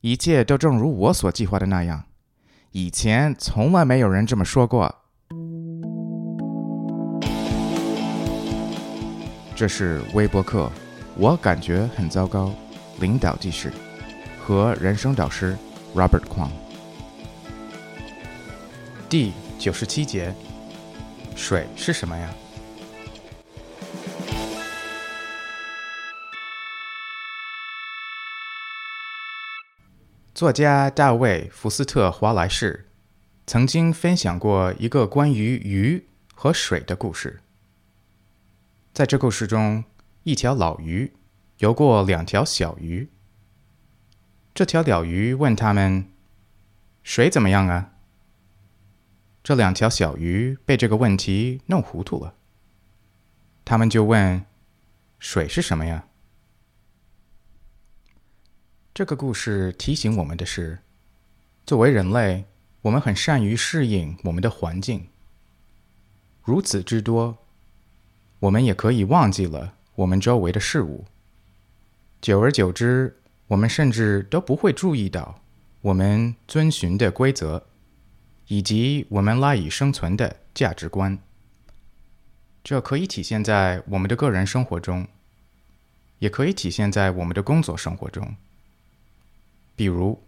一切都正如我所计划的那样。以前从来没有人这么说过。这是微博课，我感觉很糟糕。领导记事和人生导师 Robert Kwong。第九十七节，水是什么呀？作家大卫·福斯特·华莱士曾经分享过一个关于鱼和水的故事。在这故事中，一条老鱼游过两条小鱼。这条老鱼问他们：“水怎么样啊？”这两条小鱼被这个问题弄糊涂了。他们就问：“水是什么呀？”这个故事提醒我们的是，作为人类，我们很善于适应我们的环境。如此之多，我们也可以忘记了我们周围的事物。久而久之，我们甚至都不会注意到我们遵循的规则，以及我们赖以生存的价值观。这可以体现在我们的个人生活中，也可以体现在我们的工作生活中。比如，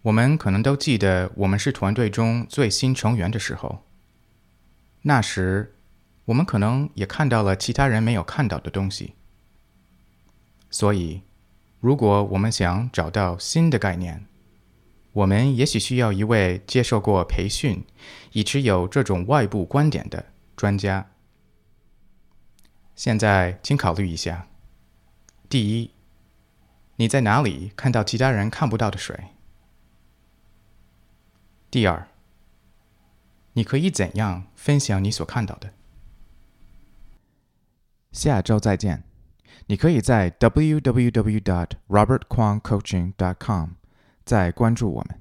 我们可能都记得我们是团队中最新成员的时候。那时，我们可能也看到了其他人没有看到的东西。所以，如果我们想找到新的概念，我们也许需要一位接受过培训、以持有这种外部观点的专家。现在，请考虑一下：第一。你在哪里看到其他人看不到的水？第二，你可以怎样分享你所看到的？下周再见。你可以在 www.robertquangcoaching.com 再关注我们。